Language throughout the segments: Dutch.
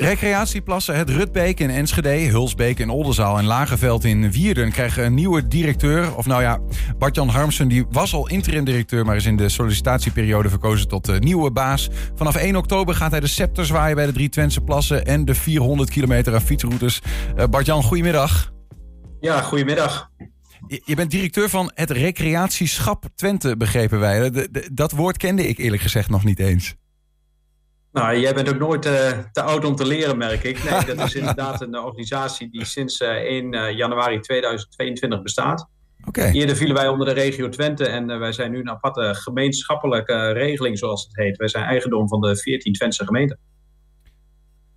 Recreatieplassen Het Rutbeek in Enschede, Hulsbeek in Oldenzaal en Lagerveld in Wierden krijgen een nieuwe directeur. Of nou ja, Bart-Jan Harmsen die was al interim directeur, maar is in de sollicitatieperiode verkozen tot de nieuwe baas. Vanaf 1 oktober gaat hij de scepter zwaaien bij de drie Twentse plassen en de 400 kilometer aan fietsroutes. Uh, Bart-Jan, goedemiddag. Ja, goedemiddag. Je bent directeur van het Recreatieschap Twente, begrepen wij. Dat woord kende ik eerlijk gezegd nog niet eens. Nou, jij bent ook nooit uh, te oud om te leren, merk ik. Nee, dat is inderdaad een organisatie die sinds uh, 1 uh, januari 2022 bestaat. Okay. Eerder vielen wij onder de regio Twente en uh, wij zijn nu een aparte gemeenschappelijke regeling, zoals het heet. Wij zijn eigendom van de 14 Twentse gemeenten.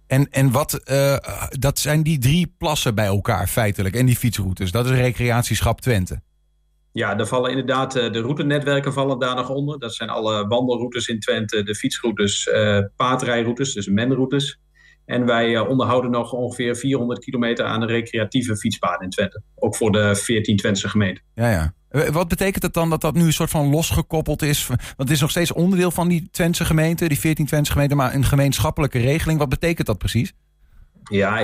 En, en wat, dat zijn die drie plassen bij elkaar feitelijk en die fietsroutes. Dat is recreatieschap Twente. Ja, daar vallen inderdaad uh, de routenetwerken vallen daar nog onder. Dat zijn alle wandelroutes in Twente, de fietsroutes, uh, paardrijroutes, dus menroutes. En wij onderhouden nog ongeveer 400 kilometer aan de recreatieve fietspaden in Twente. Ook voor de 14 Twentse gemeenten. Ja, ja. Wat betekent het dan dat dat nu een soort van losgekoppeld is? Want het is nog steeds onderdeel van die Twentse gemeente, die 14 Twentse gemeenten, maar een gemeenschappelijke regeling. Wat betekent dat precies? Ja,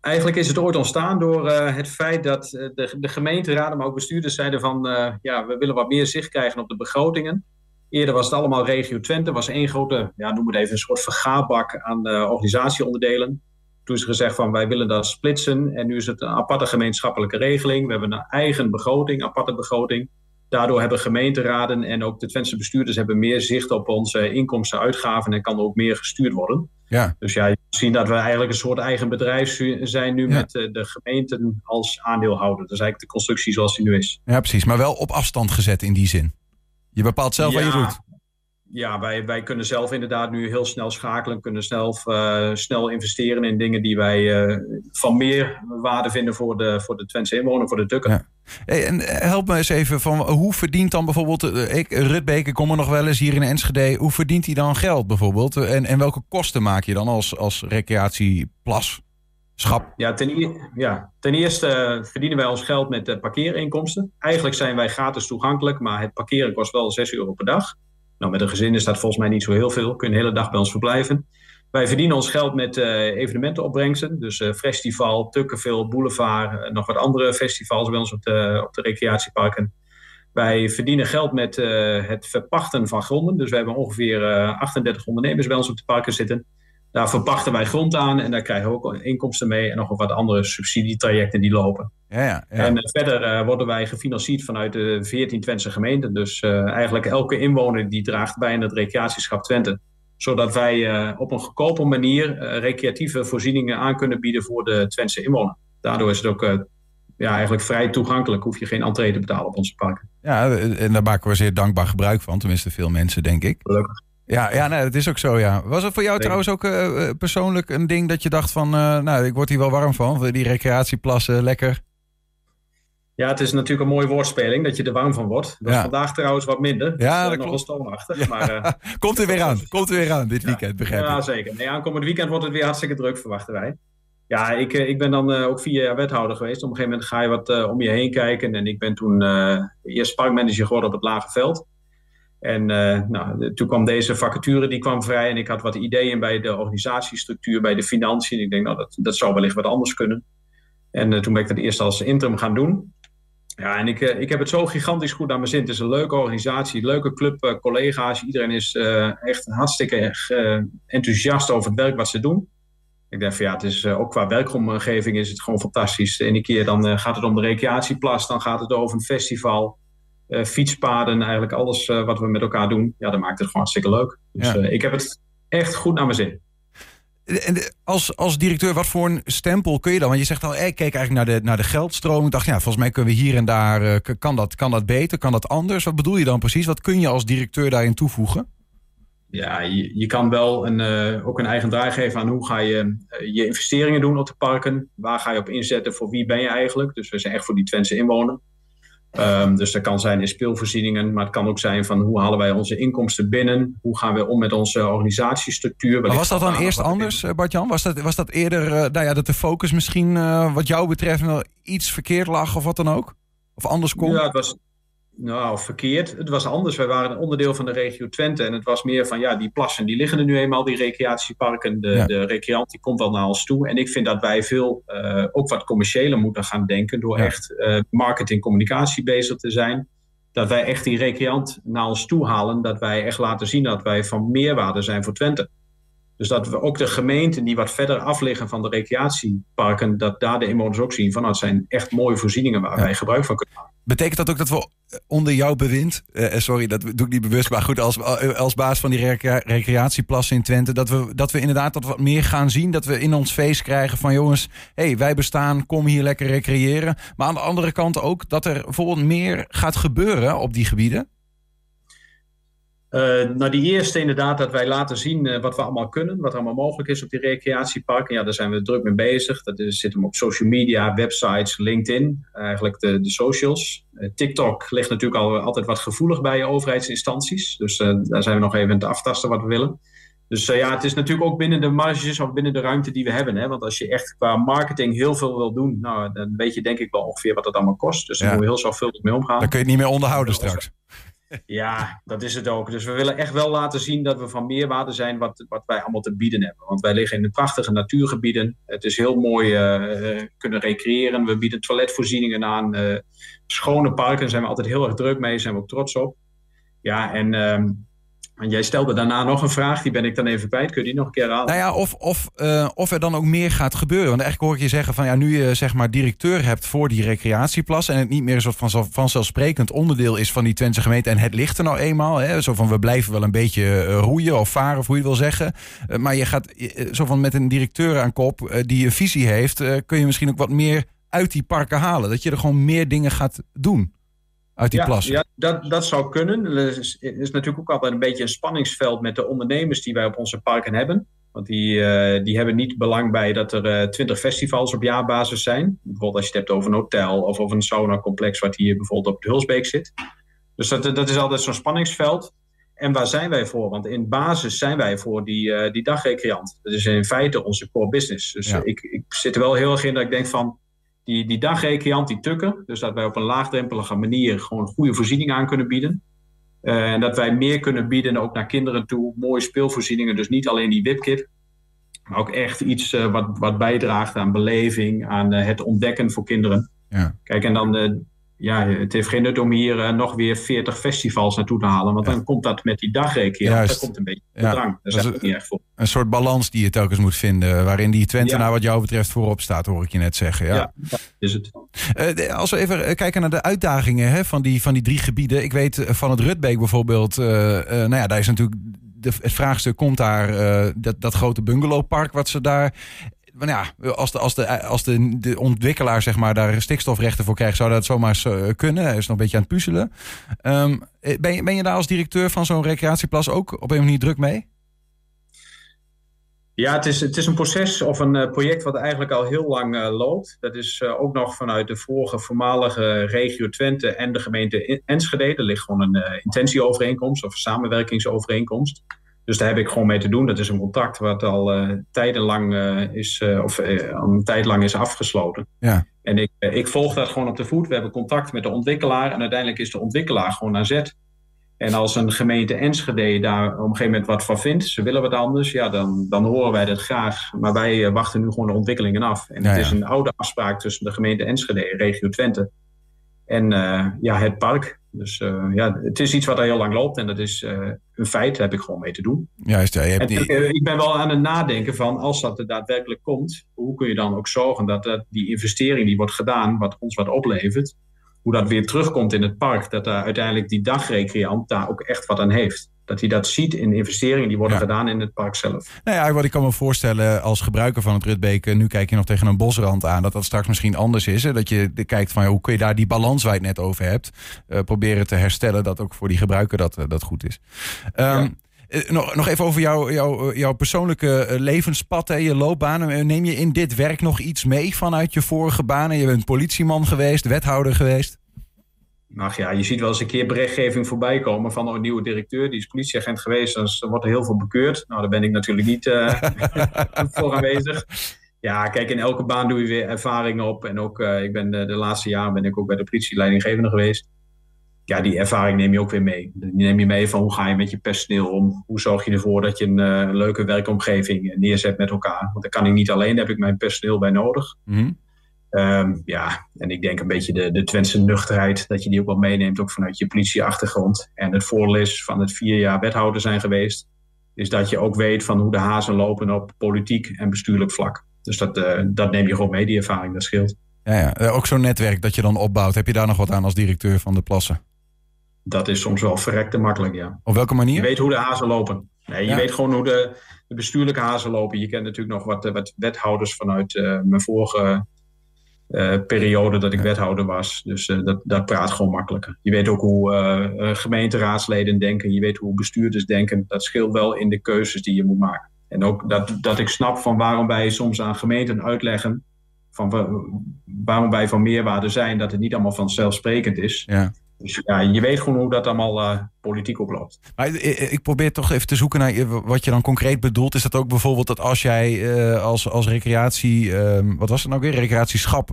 eigenlijk is het ooit ontstaan door uh, het feit dat de, de gemeenteraden, maar ook bestuurders zeiden van uh, ja, we willen wat meer zicht krijgen op de begrotingen. Eerder was het allemaal regio Twente, was één grote, ja, noem het even, een soort vergaarbak aan organisatieonderdelen. Toen is gezegd van wij willen dat splitsen en nu is het een aparte gemeenschappelijke regeling. We hebben een eigen begroting, aparte begroting. Daardoor hebben gemeenteraden en ook de Twentse bestuurders hebben meer zicht op onze inkomsten, uitgaven en kan er ook meer gestuurd worden. Ja. Dus ja, je ziet dat we eigenlijk een soort eigen bedrijf zijn nu met eh, de gemeenten als aandeelhouder. Dat is eigenlijk de constructie zoals die nu is. Ja, precies. Maar wel op afstand gezet in die zin. Je bepaalt zelf wat je doet ja, wij, wij kunnen zelf inderdaad nu heel snel schakelen, kunnen zelf uh, snel investeren in dingen die wij uh, van meer waarde vinden voor de, voor de Twentse inwoner, voor de tukken. Ja. En eh, help me eens even van hoe verdient dan bijvoorbeeld, ik, Rutbeek, ik kom er nog wel eens hier in Enschede, hoe verdient hij dan geld bijvoorbeeld? En, en welke kosten maak je dan als, als recreatieplas? Schap. Ja ten, ja, ten eerste verdienen wij ons geld met parkeerinkomsten. Eigenlijk zijn wij gratis toegankelijk, maar het parkeren kost wel 6 euro per dag. Nou, met een gezin is dat volgens mij niet zo heel veel. Kun je de hele dag bij ons verblijven. Wij verdienen ons geld met uh, evenementenopbrengsten. Dus uh, festival, Tukkenville, Boulevard, uh, nog wat andere festivals bij ons op de, op de recreatieparken. Wij verdienen geld met het verpachten van gronden. Dus we hebben ongeveer 38 ondernemers bij ons op de parken zitten. Daar verpachten wij grond aan en daar krijgen we ook inkomsten mee en nog wat andere subsidietrajecten die lopen. Ja, ja. En uh, verder worden wij gefinancierd vanuit de 14 Twentse gemeenten. Dus eigenlijk elke inwoner die draagt bij in het recreatieschap Twente. Zodat wij op een goedkope manier recreatieve voorzieningen aan kunnen bieden voor de Twentse inwoner. Daardoor is het ook ja, eigenlijk vrij toegankelijk. Hoef je geen entree te betalen op onze parken. Ja, en daar maken we zeer dankbaar gebruik van. Tenminste veel mensen, denk ik. Gelukkig. Ja, ja nee, dat is ook zo, ja. Was het voor jou trouwens ook persoonlijk een ding dat je dacht van... Nou, ik word hier wel warm van, die recreatieplassen, lekker? Ja, het is natuurlijk een mooie woordspeling dat je er warm van wordt. Dat ja. vandaag trouwens wat minder. Ja, dat nog wel stoomachtig. Ja. Maar, komt er weer aan, komt er weer aan dit weekend, begrijp ik. Ja, zeker. Nee, aankomend weekend wordt het weer hartstikke druk, verwachten wij. Ja, ik, ik ben dan ook vier jaar wethouder geweest. Op een gegeven moment ga je wat om je heen kijken. En ik ben toen eerst parkmanager geworden op het Lage Veld. En uh, nou, toen kwam deze vacature, die kwam vrij. En ik had wat ideeën bij de organisatiestructuur, bij de financiën. Ik denk, nou, dat, dat zou wellicht wat anders kunnen. En uh, toen ben ik dat eerst als interim gaan doen. Ja, en ik, uh, ik heb het zo gigantisch goed aan mijn zin. Het is een leuke organisatie, leuke club, collega's. Iedereen is echt hartstikke enthousiast over het werk wat ze doen. Ik denk van ja, het is, ook qua werkomgeving is het gewoon fantastisch. De ene keer dan gaat het om de recreatieplas, dan gaat het over een festival. Fietspaden, eigenlijk alles wat we met elkaar doen. Ja, dat maakt het gewoon hartstikke leuk. Dus ja. ik heb het echt goed naar mijn zin. En als, als directeur, wat voor een stempel kun je dan? Want je zegt al, ik keek eigenlijk naar de, naar de geldstroom. Ik dacht, ja, volgens mij kunnen we hier en daar, kan, dat, kan dat beter, kan dat anders? Wat bedoel je dan precies? Wat kun je als directeur daarin toevoegen? Ja, je, kan wel een, ook een eigen draai geven aan hoe ga je je investeringen doen op de parken. Waar ga je op inzetten, voor wie ben je eigenlijk? Dus we zijn echt voor die Twentse inwoner. Um, dus dat kan zijn in speelvoorzieningen, maar het kan ook zijn van hoe halen wij onze inkomsten binnen? Hoe gaan we om met onze organisatiestructuur? Maar was dat dan eerst anders, eh, Bart-Jan? Was dat, was dat eerder, uh, nou ja, dat de focus misschien uh, wat jou betreft wel iets verkeerd lag of wat dan ook? Of anders kon? Ja, het was, nou, verkeerd. Het was anders. Wij waren een onderdeel van de regio Twente. En het was meer van, ja, die plassen die liggen er nu eenmaal, die recreatieparken. De, de recreant die komt wel naar ons toe. En ik vind dat wij veel, uh, ook wat commerciëler moeten gaan denken. Door echt uh, marketing, communicatie bezig te zijn. Dat wij echt die recreant naar ons toe halen. Dat wij echt laten zien dat wij van meerwaarde zijn voor Twente. Dus dat we ook de gemeenten die wat verder af liggen van de recreatieparken, dat daar de inwoners ook zien van nou, het zijn echt mooie voorzieningen waar wij gebruik van kunnen maken. Betekent dat ook dat we onder jouw bewind, eh, sorry dat doe ik niet bewust, maar goed, als, als baas van die recreatieplassen in Twente, dat we, dat we inderdaad dat wat meer gaan zien, dat we in ons feest krijgen van jongens, hé, hey, wij bestaan, kom hier lekker recreëren. Maar aan de andere kant ook dat er bijvoorbeeld meer gaat gebeuren op die gebieden? Uh, nou, die eerste inderdaad, dat wij laten zien uh, wat we allemaal kunnen, wat allemaal mogelijk is op die recreatieparken. Ja, daar zijn we druk mee bezig. Dat is, zit hem op social media, websites, LinkedIn, eigenlijk de, de socials. Uh, TikTok ligt natuurlijk al, altijd wat gevoelig bij overheidsinstanties. Dus daar zijn we nog even aan het aftasten wat we willen. Dus ja, het is natuurlijk ook binnen de marges of binnen de ruimte die we hebben. Hè? Want als je echt qua marketing heel veel wil doen, nou, dan weet je denk ik wel ongeveer wat het allemaal kost. Dus daar ja. moeten we heel zorgvuldig mee omgaan. Dan kun je het niet meer onderhouden straks. Ja, dat is het ook. Dus we willen echt wel laten zien dat we van meerwaarde zijn wat, wat wij allemaal te bieden hebben. Want wij liggen in prachtige natuurgebieden. Het is heel mooi uh, kunnen recreëren. We bieden toiletvoorzieningen aan. Uh, schone parken zijn we altijd heel erg druk mee. Zijn we ook trots op. Ja, en ehm, en jij stelde daarna nog een vraag, die ben ik dan even kwijt. Kun je die nog een keer halen? Nou ja, of, of, uh, of er dan ook meer gaat gebeuren. Want eigenlijk hoor ik je zeggen van ja, nu je zeg maar directeur hebt voor die recreatieplas. En het niet meer een van vanzelfsprekend onderdeel is van die Twentse gemeente. En het ligt er nou eenmaal. Hè, zo van we blijven wel een beetje uh, roeien of varen, of hoe je het wil zeggen. Uh, maar je gaat zo van met een directeur aan kop die een visie heeft. kun je misschien ook wat meer uit die parken halen. Dat je er gewoon meer dingen gaat doen uit die ja, plassen. Ja, dat, dat zou kunnen. Er is, is, natuurlijk ook altijd een beetje een spanningsveld met de ondernemers die wij op onze parken hebben. Want die, uh, die hebben niet belang bij dat er twintig uh, festivals op jaarbasis zijn. Bijvoorbeeld als je het hebt over een hotel of over een sauna-complex wat hier bijvoorbeeld op de Hulsbeek zit. Dus dat, dat is altijd zo'n spanningsveld. En waar zijn wij voor? Want in basis zijn wij voor die, uh, die dagrecreant. Dat is in feite onze core business. Dus ja. ik, ik zit er wel heel erg in dat ik denk van die, die dagrecreant, die tukken. Dus dat wij op een laagdrempelige manier gewoon goede voorzieningen aan kunnen bieden. Uh, en dat wij meer kunnen bieden ook naar kinderen toe. Mooie speelvoorzieningen, dus niet alleen die wipkip. Maar ook echt iets uh, wat, wat bijdraagt aan beleving, aan uh, het ontdekken voor kinderen. Ja. Kijk, en dan ja, het heeft geen nut om hier uh, nog weer 40 festivals naartoe te halen. Want ja. dan komt dat met die dagrekening. Dat komt een beetje ja. drang. Daar dat is niet echt voor. Een soort balans die je telkens moet vinden. Waarin die Twente, ja. nou wat jou betreft, voorop staat, hoor ik je net zeggen. Ja, ja is het. Uh, als we even kijken naar de uitdagingen hè, van, die, van die drie gebieden. Ik weet van het Rutbeek bijvoorbeeld. Uh, nou ja, daar is natuurlijk. De, het vraagstuk komt daar, dat, dat grote bungalowpark wat ze daar ja, als, de, als, de, als de, de ontwikkelaar zeg maar, daar stikstofrechten voor krijgt, zou dat zomaar kunnen. Hij is nog een beetje aan het puzzelen. Um, ben, je, ben je daar als directeur van zo'n recreatieplas ook op een manier druk mee? Ja, het is, het is een proces of een uh, project wat eigenlijk al heel lang uh, loopt. Dat is uh, ook nog vanuit de vorige voormalige regio Twente en de gemeente Enschede. Er ligt gewoon een intentieovereenkomst of een samenwerkingsovereenkomst. Dus daar heb ik gewoon mee te doen. Dat is een contract wat al uh, tijdenlang uh, is, uh, of een tijd lang is afgesloten. Ja. En ik, ik volg dat gewoon op de voet. We hebben contact met de ontwikkelaar en uiteindelijk is de ontwikkelaar gewoon aan zet. En als een gemeente Enschede daar op een gegeven moment wat van vindt, ze willen wat anders, ja, dan, dan horen wij dat graag. Maar wij wachten nu gewoon de ontwikkelingen af. En ja, het is een oude afspraak tussen de gemeente Enschede, regio Twente, en ja, het park. Dus uh, ja, het is iets wat al heel lang loopt en dat is uh, een feit, daar heb ik gewoon mee te doen. Juist, ja, je hebt en, uh, ik ben wel aan het nadenken van als dat er daadwerkelijk komt, hoe kun je dan ook zorgen dat, dat die investering die wordt gedaan, wat ons wat oplevert, hoe dat weer terugkomt in het park, dat daar uiteindelijk die dagrecreant daar ook echt wat aan heeft dat hij dat ziet in investeringen die worden ja. gedaan in het park zelf. Nou ja, wat ik kan me voorstellen als gebruiker van het Rutbeek, nu kijk je nog tegen een bosrand aan, dat dat straks misschien anders is. Hè? Dat je kijkt van hoe kun je daar die balans waar je het net over hebt, uh, proberen te herstellen, dat ook voor die gebruiker dat, uh, dat goed is. Um, ja. Nog, nog even over jouw jou, jouw persoonlijke levenspad en je loopbaan. Neem je in dit werk nog iets mee vanuit je vorige banen? Je bent politieman geweest, wethouder geweest. Ach ja, je ziet wel eens een keer berichtgeving voorbij komen van een nieuwe directeur. Die is politieagent geweest, dus er wordt er heel veel bekeurd. Nou, daar ben ik natuurlijk niet uh, voor aanwezig. Ja, kijk, in elke baan doe je weer ervaringen op. En ook, uh, ik ben de, de, laatste jaren ben ik ook bij de politie leidinggevende geweest. ja, die ervaring neem je ook weer mee. Die neem je mee van hoe ga je met je personeel om? Hoe zorg je ervoor dat je een leuke werkomgeving neerzet met elkaar? Want dat kan ik niet alleen, daar heb ik mijn personeel bij nodig. Mm Ehm, ja, en ik denk een beetje de, de Twentse nuchterheid, dat je die ook wel meeneemt, ook vanuit je politieachtergrond. En het voordeel van het vier jaar wethouder zijn geweest, is dat je ook weet van hoe de hazen lopen op politiek en bestuurlijk vlak. Dus dat, uh, dat neem je gewoon mee, die ervaring, dat scheelt. Ja, ja. Eh, ook zo'n netwerk dat je dan opbouwt. Heb je daar nog wat aan als directeur van de plassen? Dat is soms wel verrekte makkelijk, ja. Op welke manier? Je weet hoe de hazen lopen. Nee, je weet gewoon hoe de, de, bestuurlijke hazen lopen. Je kent natuurlijk nog wat, wat wethouders vanuit uh, mijn vorige periode dat ik wethouder was. Dus uh, dat, dat praat gewoon makkelijker. Je weet ook hoe uh, gemeenteraadsleden denken. Je weet hoe bestuurders denken. Dat scheelt wel in de keuzes die je moet maken. En ook dat, dat ik snap van waarom wij soms aan gemeenten uitleggen... van waarom wij van meerwaarde zijn... dat het niet allemaal vanzelfsprekend is. Ja. Dus ja, je weet gewoon hoe dat allemaal uh, politiek oploopt. Maar ik probeer toch even te zoeken naar wat je dan concreet bedoelt. Is dat ook bijvoorbeeld dat als jij uh, als, als recreatie, uh, wat was het nou weer, recreatieschap,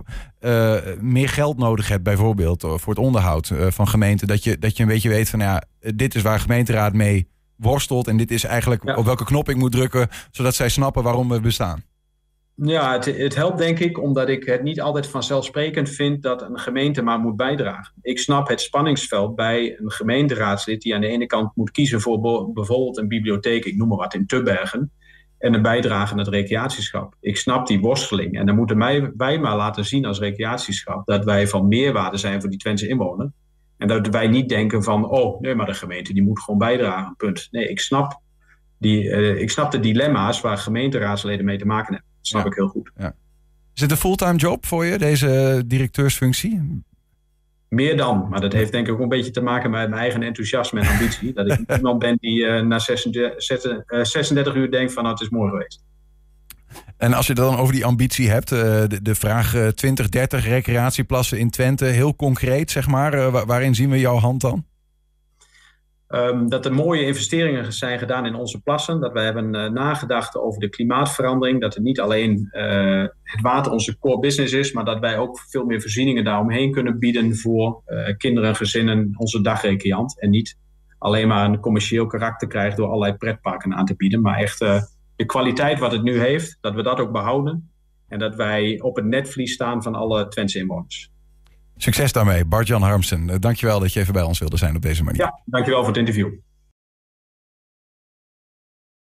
meer geld nodig hebt bijvoorbeeld voor het onderhoud van gemeenten. Dat je, dat je een beetje weet van ja, dit is waar gemeenteraad mee worstelt. En dit is eigenlijk ja. op welke knop ik moet drukken, zodat zij snappen waarom we bestaan. Ja, het, het, helpt denk ik omdat ik het niet altijd vanzelfsprekend vind dat een gemeente maar moet bijdragen. Ik snap het spanningsveld bij een gemeenteraadslid die aan de ene kant moet kiezen voor bijvoorbeeld een bibliotheek, ik noem maar wat, in Tubbergen, en een bijdrage aan het recreatieschap. Ik snap die worsteling en dan moeten wij, wij maar laten zien als recreatieschap dat wij van meerwaarde zijn voor die Twentse inwoner. En dat wij niet denken van, oh nee, maar de gemeente die moet gewoon bijdragen, punt. Nee, ik snap, die, uh, ik snap de dilemma's waar gemeenteraadsleden mee te maken hebben snap ik heel goed. Ja. Is het een fulltime job voor je, deze directeursfunctie? Meer dan, maar dat heeft denk ik ook een beetje te maken met mijn eigen enthousiasme en ambitie. dat ik iemand ben die uh, na 36, 36, uur denkt van nou, het is mooi geweest. En als je het dan over die ambitie hebt, uh, de, de, vraag uh, 20, 30 recreatieplassen in Twente, heel concreet zeg maar, waarin zien we jouw hand dan? Um, dat er mooie investeringen zijn gedaan in onze plassen. Dat we hebben uh, nagedacht over de klimaatverandering. Dat het niet alleen uh, het water onze core business is, maar dat wij ook veel meer voorzieningen daaromheen kunnen bieden voor uh, kinderen, gezinnen, onze dagrecreant. En niet alleen maar een commercieel karakter krijgt door allerlei pretparken aan te bieden. Maar echt de kwaliteit wat het nu heeft, dat we dat ook behouden. En dat wij op het netvlies staan van alle Twentse inwoners. Succes daarmee, Bart-Jan Harmsen. Dankjewel dat je even bij ons wilde zijn op deze manier. Ja, dankjewel voor het interview.